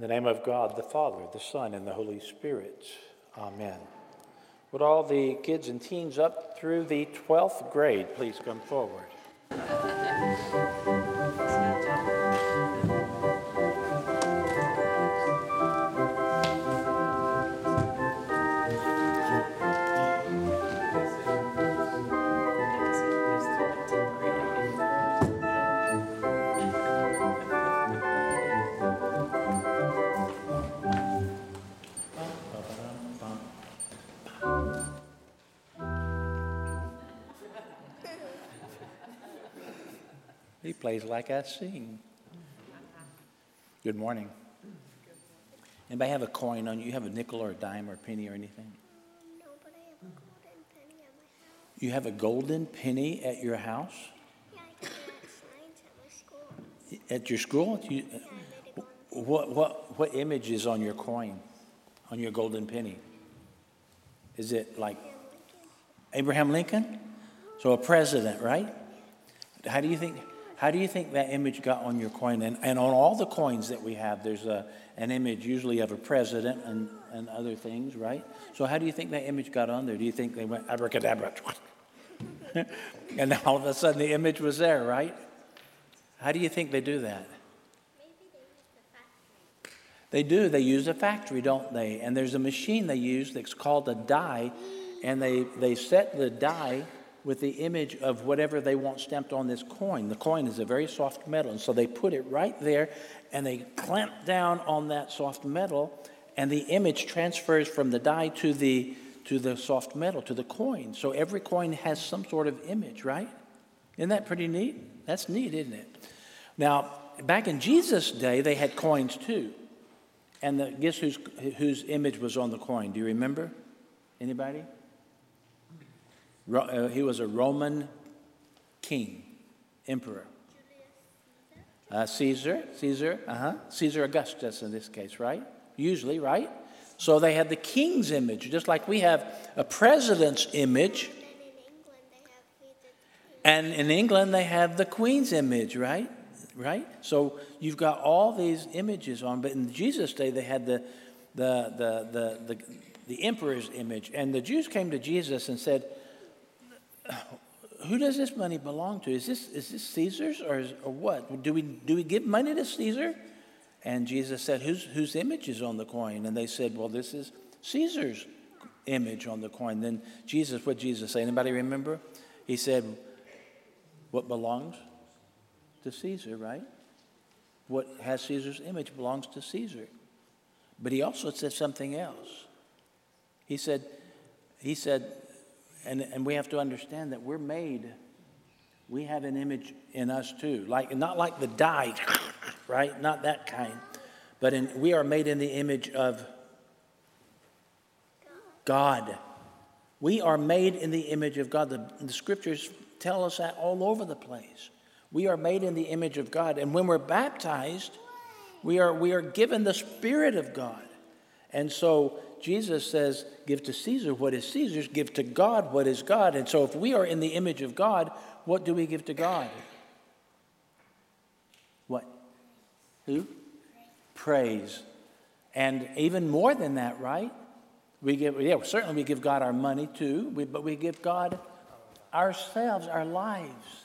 In the name of God, the Father, the Son, and the Holy Spirit. Amen. Would all the kids and teens up through the 12th grade please come forward? Plays like I sing. Good morning. Anybody have a coin on you? You have a nickel or a dime or a penny or anything? No, but I have a golden penny at my house. You have a golden penny at your house? Yeah, I at science at my school. At your school? You, Yeah, I did it what, what, what image is on your coin, on your golden penny? Is it like on Lincoln. Abraham Lincoln? So a president, right? How do you think? How do you think that image got on your coin? And, and on all the coins that we have, there's a, an image usually of a president and, and other things, right? So how do you think that image got on there? Do you think they went abracadabra? and all of a sudden the image was there, right? How do you think they do that? They do. They use a factory, don't they? And there's a machine they use that's called a die, and they, they set the die with the image of whatever they want stamped on this coin. The coin is a very soft metal, and so they put it right there, and they clamp down on that soft metal, and the image transfers from the die to the to the soft metal, to the coin. So every coin has some sort of image, right? Isn't that pretty neat? That's neat, isn't it? Now, back in Jesus' day, they had coins too. And the, guess whose, whose image was on the coin? Do you remember? Anybody? Uh, he was a Roman king, emperor. Uh, Caesar, Caesar, uh huh. Caesar Augustus in this case, right? Usually, right? So they had the king's image, just like we have a president's image, And in England, they have the and in England they have the queen's image, right? Right? So you've got all these images on, but in Jesus' day they had the the the the the, the emperor's image. And the Jews came to Jesus and said, Who does this money belong to? Is this is this Caesar's or, is, or what? Do we do we give money to Caesar? And Jesus said, Whose whose image is on the coin? And they said, Well, this is Caesar's image on the coin. Then Jesus, what Jesus say? Anybody remember? He said, what belongs to Caesar, right? What has Caesar's image belongs to Caesar. But he also said something else. He said, he said, and, and we have to understand that we're made, we have an image in us too. Like not like the die, right? Not that kind. But in, we are made in the image of God. We are made in the image of God. The, the scriptures tell us that all over the place. We are made in the image of God. And when we're baptized, we are, we are given the Spirit of God. And so Jesus says, Give to Caesar what is Caesar's, give to God what is God. And so if we are in the image of God, what do we give to God? What? Who? Praise. And even more than that, right? We give, yeah, certainly we give God our money too, we, but we give God ourselves, our lives,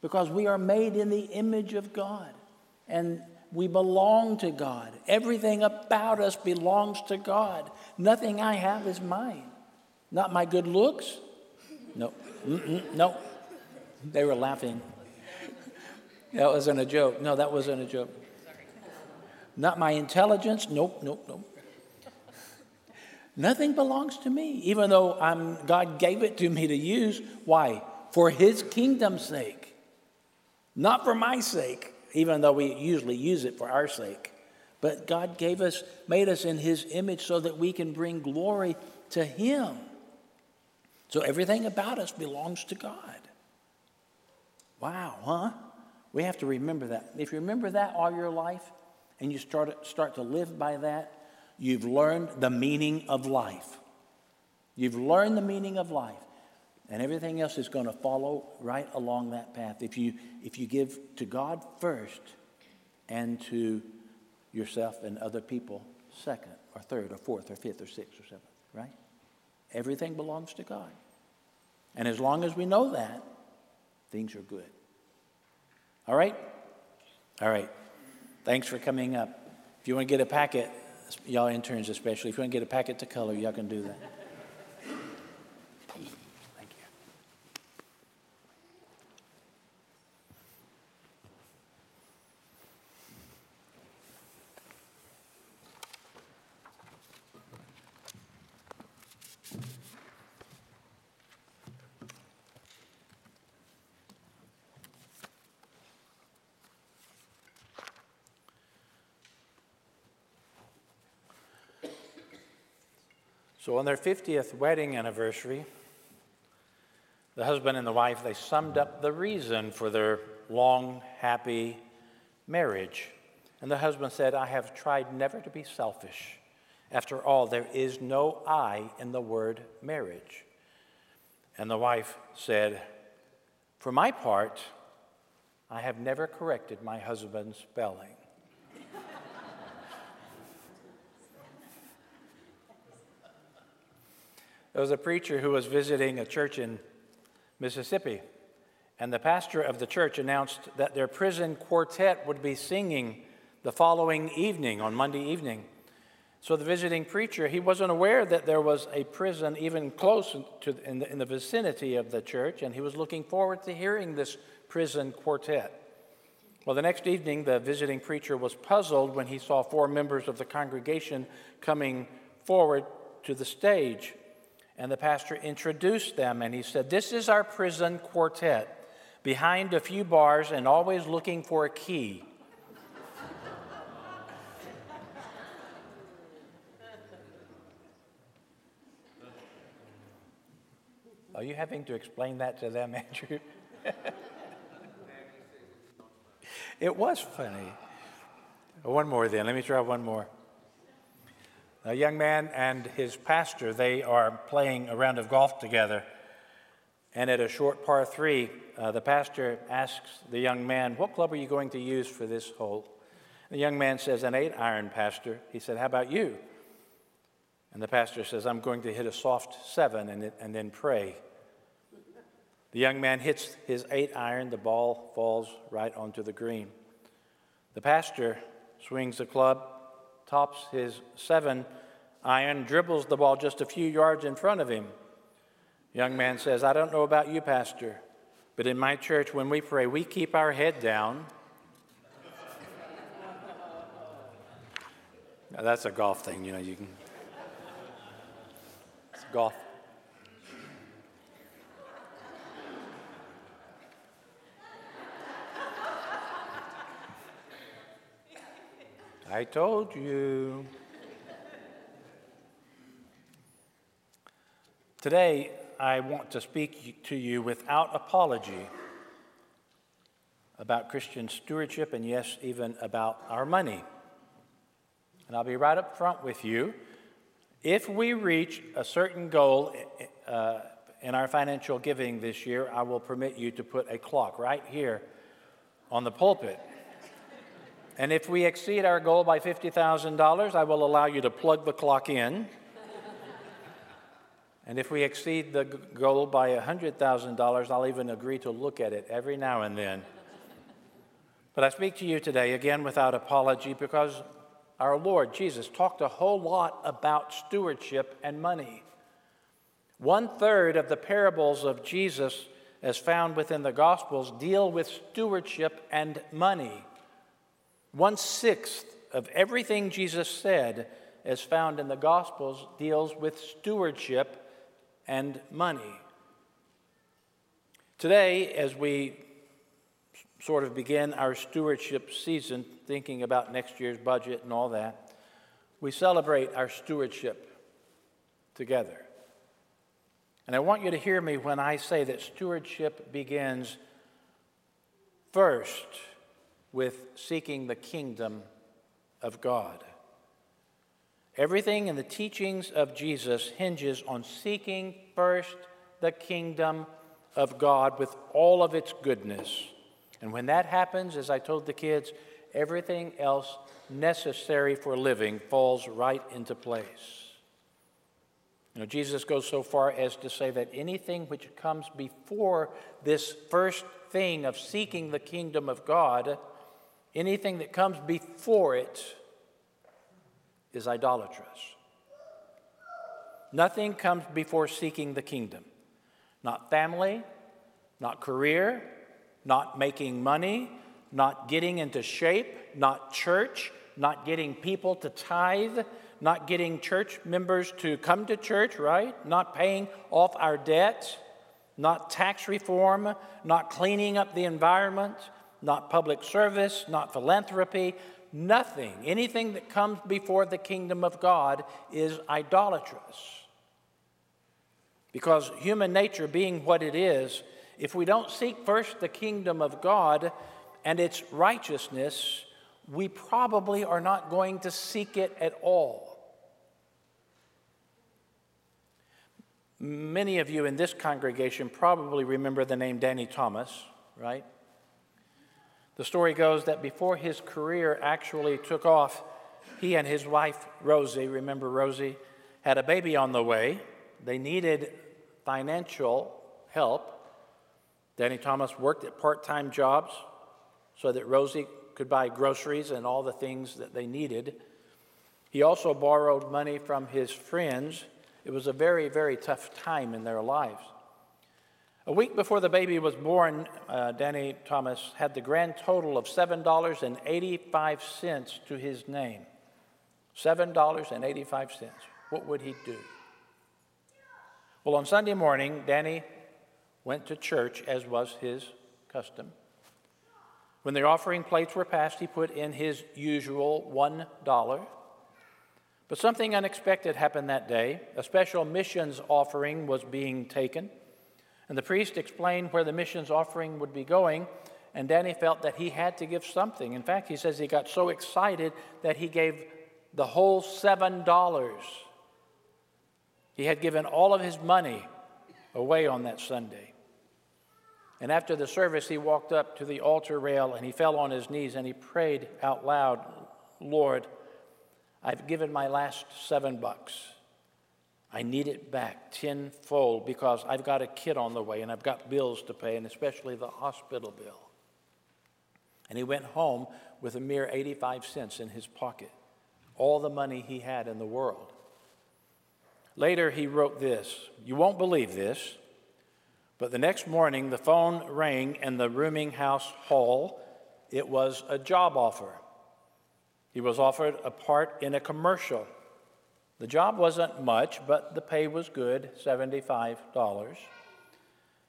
because we are made in the image of God and we belong to God. Everything about us belongs to God. Nothing I have is mine. Not my good looks. No, no. They were laughing. That wasn't a joke. No, that wasn't a joke. Not my intelligence. Nope, nope, nope. Nothing belongs to me, even though I'm, God gave it to me to use. Why? For His kingdom's sake, not for my sake, even though we usually use it for our sake. But God gave us, made us in His image so that we can bring glory to Him. So everything about us belongs to God. Wow, huh? We have to remember that. If you remember that all your life and you start, start to live by that, You've learned the meaning of life. You've learned the meaning of life. And everything else is going to follow right along that path. If you, if you give to God first and to yourself and other people second or third or fourth or fifth or sixth or seventh, right? Everything belongs to God. And as long as we know that, things are good. All right? All right. Thanks for coming up. If you want to get a packet, y'all interns especially, if you want to get a packet to color, y'all can do that. So on their 50th wedding anniversary, the husband and the wife, they summed up the reason for their long, happy marriage. And the husband said, I have tried never to be selfish. After all, there is no I in the word marriage. And the wife said, For my part, I have never corrected my husband's spelling. There was a preacher who was visiting a church in Mississippi, and the pastor of the church announced that their prison quartet would be singing the following evening, on Monday evening. So the visiting preacher, he wasn't aware that there was a prison even close to in the, in the vicinity of the church, and he was looking forward to hearing this prison quartet. Well, the next evening, the visiting preacher was puzzled when he saw four members of the congregation coming forward to the stage. And the pastor introduced them and he said, This is our prison quartet, behind a few bars and always looking for a key. Are you having to explain that to them, Andrew? it was funny. One more then. Let me try one more. A young man and his pastor, they are playing a round of golf together. And at a short par three, uh, the pastor asks the young man, What club are you going to use for this hole? The young man says, An eight iron, Pastor. He said, How about you? And the pastor says, I'm going to hit a soft seven and, and then pray. The young man hits his eight iron, the ball falls right onto the green. The pastor swings the club, tops his seven iron, dribbles the ball just a few yards in front of him. Young man says, I don't know about you, Pastor, but in my church, when we pray, we keep our head down. now, that's a golf thing, you know, you can. It's golf. I told you. Today, I want to speak to you without apology about Christian stewardship and, yes, even about our money. And I'll be right up front with you. If we reach a certain goal uh, in our financial giving this year, I will permit you to put a clock right here on the pulpit. And if we exceed our goal by $50,000, I will allow you to plug the clock in. and if we exceed the goal by $100,000, I'll even agree to look at it every now and then. But I speak to you today again without apology because our Lord Jesus talked a whole lot about stewardship and money. One third of the parables of Jesus, as found within the Gospels, deal with stewardship and money. One sixth of everything Jesus said, as found in the Gospels, deals with stewardship and money. Today, as we sort of begin our stewardship season, thinking about next year's budget and all that, we celebrate our stewardship together. And I want you to hear me when I say that stewardship begins first with seeking the kingdom of God. Everything in the teachings of Jesus hinges on seeking first the kingdom of God with all of its goodness. And when that happens, as I told the kids, everything else necessary for living falls right into place. You know, Jesus goes so far as to say that anything which comes before this first thing of seeking the kingdom of God, anything that comes before it is idolatrous. Nothing comes before seeking the kingdom. Not family, not career, not making money, not getting into shape, not church, not getting people to tithe, not getting church members to come to church, right? Not paying off our debts, not tax reform, not cleaning up the environment, not public service, not philanthropy, nothing. Anything that comes before the kingdom of God is idolatrous. Because human nature being what it is, if we don't seek first the kingdom of God and its righteousness, we probably are not going to seek it at all. Many of you in this congregation probably remember the name Danny Thomas, right? The story goes that before his career actually took off, he and his wife, Rosie, remember Rosie, had a baby on the way. They needed financial help. Danny Thomas worked at part time jobs so that Rosie could buy groceries and all the things that they needed. He also borrowed money from his friends it was a very, very tough time in their lives. A week before the baby was born, uh, Danny Thomas had the grand total of $7.85 to his name. $7.85. What would he do? Well, on Sunday morning, Danny went to church as was his custom. When the offering plates were passed, he put in his usual $1. But something unexpected happened that day. A special missions offering was being taken, and the priest explained where the missions offering would be going. And Danny felt that he had to give something. In fact, he says he got so excited that he gave the whole $7. He had given all of his money away on that Sunday. And after the service, he walked up to the altar rail and he fell on his knees and he prayed out loud, Lord, I've given my last seven bucks. I need it back tenfold because I've got a kid on the way and I've got bills to pay, and especially the hospital bill. And he went home with a mere 85 cents in his pocket, all the money he had in the world. Later, he wrote this You won't believe this, but the next morning the phone rang in the rooming house hall. It was a job offer. He was offered a part in a commercial. The job wasn't much, but the pay was good $75.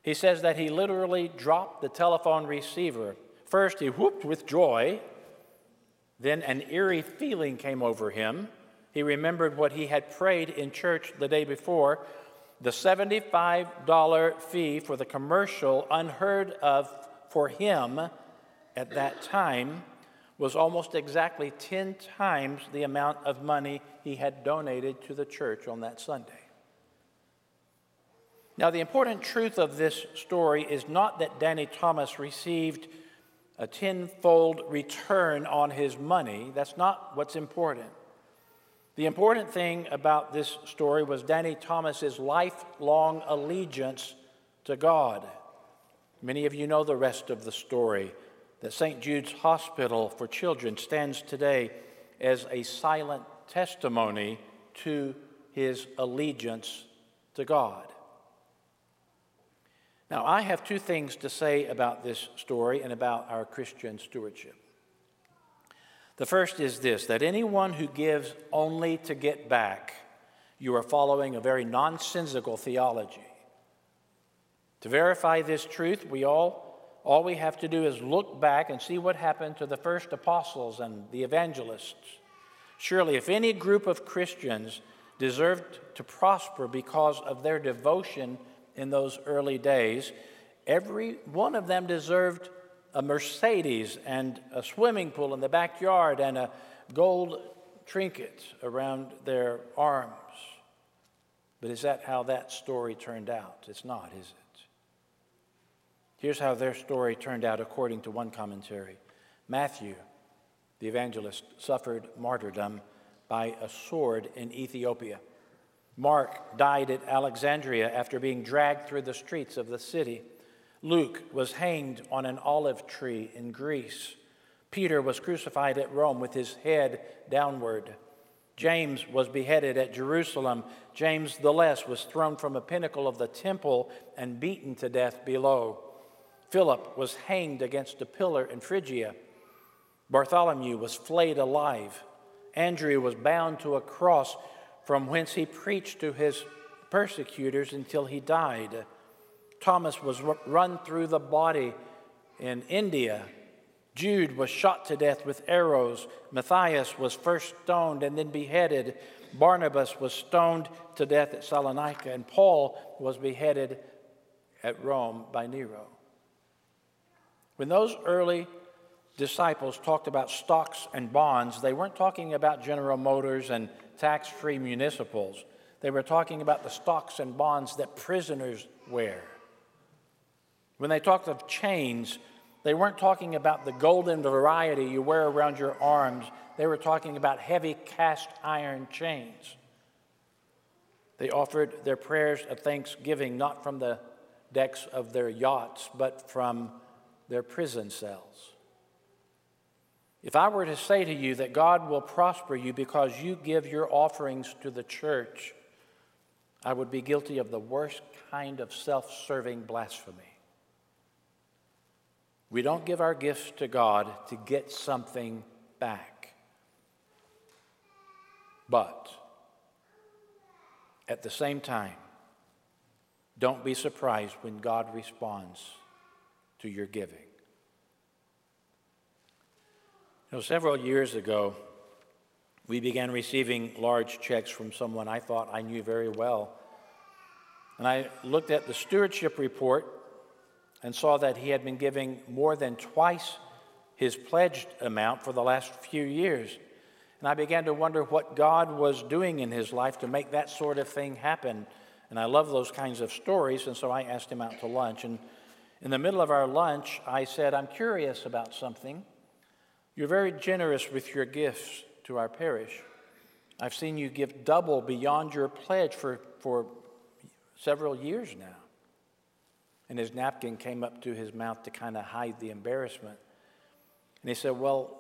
He says that he literally dropped the telephone receiver. First, he whooped with joy. Then, an eerie feeling came over him. He remembered what he had prayed in church the day before the $75 fee for the commercial, unheard of for him at that time was almost exactly 10 times the amount of money he had donated to the church on that Sunday. Now, the important truth of this story is not that Danny Thomas received a tenfold return on his money. That's not what's important. The important thing about this story was Danny Thomas's lifelong allegiance to God. Many of you know the rest of the story that St. Jude's Hospital for Children stands today as a silent testimony to his allegiance to God. Now, I have two things to say about this story and about our Christian stewardship. The first is this that anyone who gives only to get back, you are following a very nonsensical theology. To verify this truth, we all all we have to do is look back and see what happened to the first apostles and the evangelists. Surely, if any group of Christians deserved to prosper because of their devotion in those early days, every one of them deserved a Mercedes and a swimming pool in the backyard and a gold trinket around their arms. But is that how that story turned out? It's not, is it? Here's how their story turned out according to one commentary Matthew the evangelist, suffered martyrdom by a sword in Ethiopia. Mark died at Alexandria after being dragged through the streets of the city. Luke was hanged on an olive tree in Greece. Peter was crucified at Rome with his head downward. James was beheaded at Jerusalem. James the Less was thrown from a pinnacle of the temple and beaten to death below. Philip was hanged against a pillar in Phrygia. Bartholomew was flayed alive. Andrew was bound to a cross from whence he preached to his persecutors until he died. Thomas was run through the body in India. Jude was shot to death with arrows. Matthias was first stoned and then beheaded. Barnabas was stoned to death at Salonika, and Paul was beheaded at Rome by Nero. When those early disciples talked about stocks and bonds, they weren't talking about General Motors and tax free municipals. They were talking about the stocks and bonds that prisoners wear. When they talked of chains, they weren't talking about the golden variety you wear around your arms. They were talking about heavy cast iron chains. They offered their prayers of thanksgiving not from the decks of their yachts, but from their prison cells. If I were to say to you that God will prosper you because you give your offerings to the church, I would be guilty of the worst kind of self serving blasphemy. We don't give our gifts to God to get something back. But at the same time, don't be surprised when God responds your giving. You know, several years ago, we began receiving large checks from someone I thought I knew very well. And I looked at the stewardship report and saw that he had been giving more than twice his pledged amount for the last few years. And I began to wonder what God was doing in his life to make that sort of thing happen. And I love those kinds of stories, and so I asked him out to lunch. And in the middle of our lunch, I said, I'm curious about something. You're very generous with your gifts to our parish. I've seen you give double beyond your pledge for, for several years now. And his napkin came up to his mouth to kind of hide the embarrassment. And he said, Well,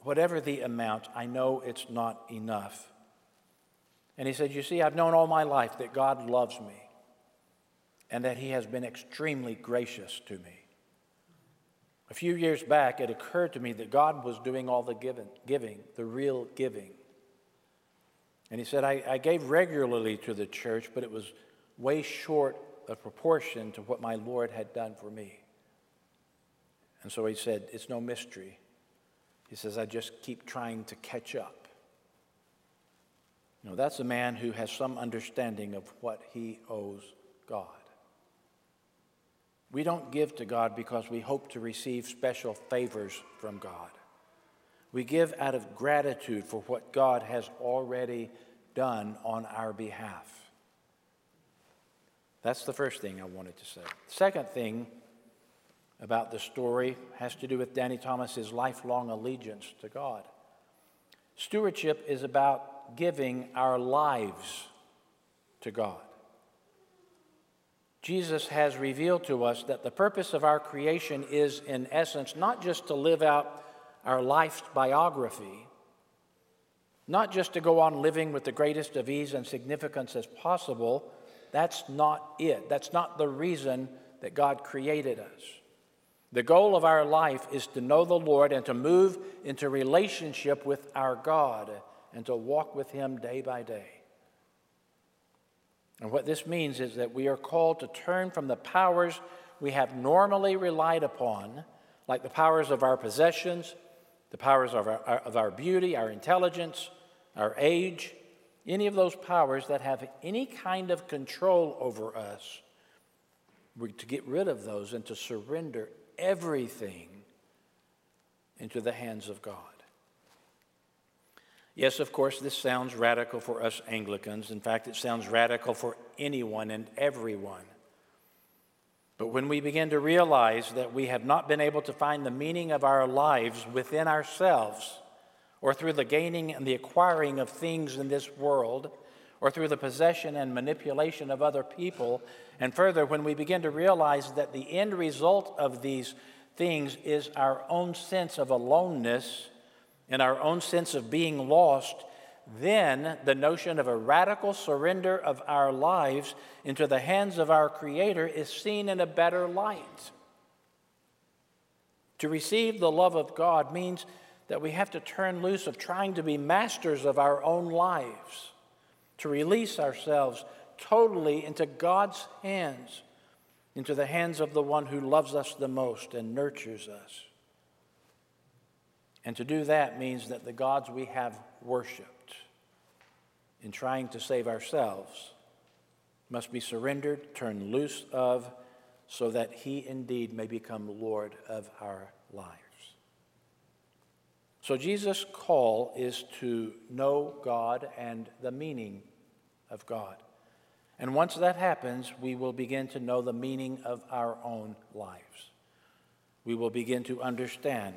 whatever the amount, I know it's not enough. And he said, You see, I've known all my life that God loves me and that he has been extremely gracious to me. A few years back, it occurred to me that God was doing all the giving, giving the real giving. And he said, I, I gave regularly to the church, but it was way short of proportion to what my Lord had done for me. And so he said, It's no mystery. He says, I just keep trying to catch up. You know, that's a man who has some understanding of what he owes God. We don't give to God because we hope to receive special favors from God. We give out of gratitude for what God has already done on our behalf. That's the first thing I wanted to say. Second thing about the story has to do with Danny Thomas's lifelong allegiance to God. Stewardship is about giving our lives to God. Jesus has revealed to us that the purpose of our creation is, in essence, not just to live out our life's biography, not just to go on living with the greatest of ease and significance as possible. That's not it. That's not the reason that God created us. The goal of our life is to know the Lord and to move into relationship with our God and to walk with Him day by day. And what this means is that we are called to turn from the powers we have normally relied upon, like the powers of our possessions, the powers of our, of our beauty, our intelligence, our age, any of those powers that have any kind of control over us. We're to get rid of those and to surrender everything into the hands of God. Yes, of course, this sounds radical for us Anglicans. In fact, it sounds radical for anyone and everyone. But when we begin to realize that we have not been able to find the meaning of our lives within ourselves, or through the gaining and the acquiring of things in this world, or through the possession and manipulation of other people, and further, when we begin to realize that the end result of these things is our own sense of aloneness and our own sense of being lost, then the notion of a radical surrender of our lives into the hands of our Creator is seen in a better light. To receive the love of God means that we have to turn loose of trying to be masters of our own lives, to release ourselves totally into God's hands, into the hands of the one who loves us the most and nurtures us. And to do that means that the gods we have worshiped in trying to save ourselves must be surrendered, turned loose of, so that He indeed may become Lord of our lives. So, Jesus' call is to know God and the meaning of God. And once that happens, we will begin to know the meaning of our own lives. We will begin to understand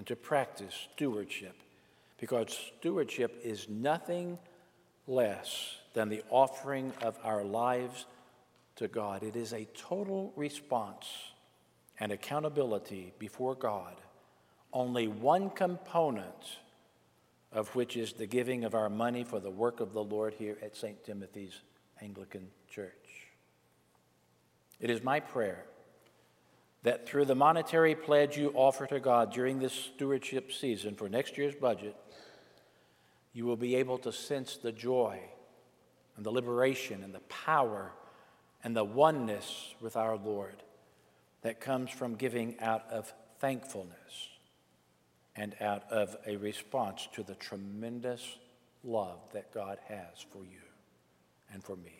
and to practice stewardship because stewardship is nothing less than the offering of our lives to God. It is a total response and accountability before God, only one component of which is the giving of our money for the work of the Lord here at St. Timothy's Anglican Church. It is my prayer that through the monetary pledge you offer to God during this stewardship season for next year's budget, you will be able to sense the joy and the liberation and the power and the oneness with our Lord that comes from giving out of thankfulness and out of a response to the tremendous love that God has for you and for me.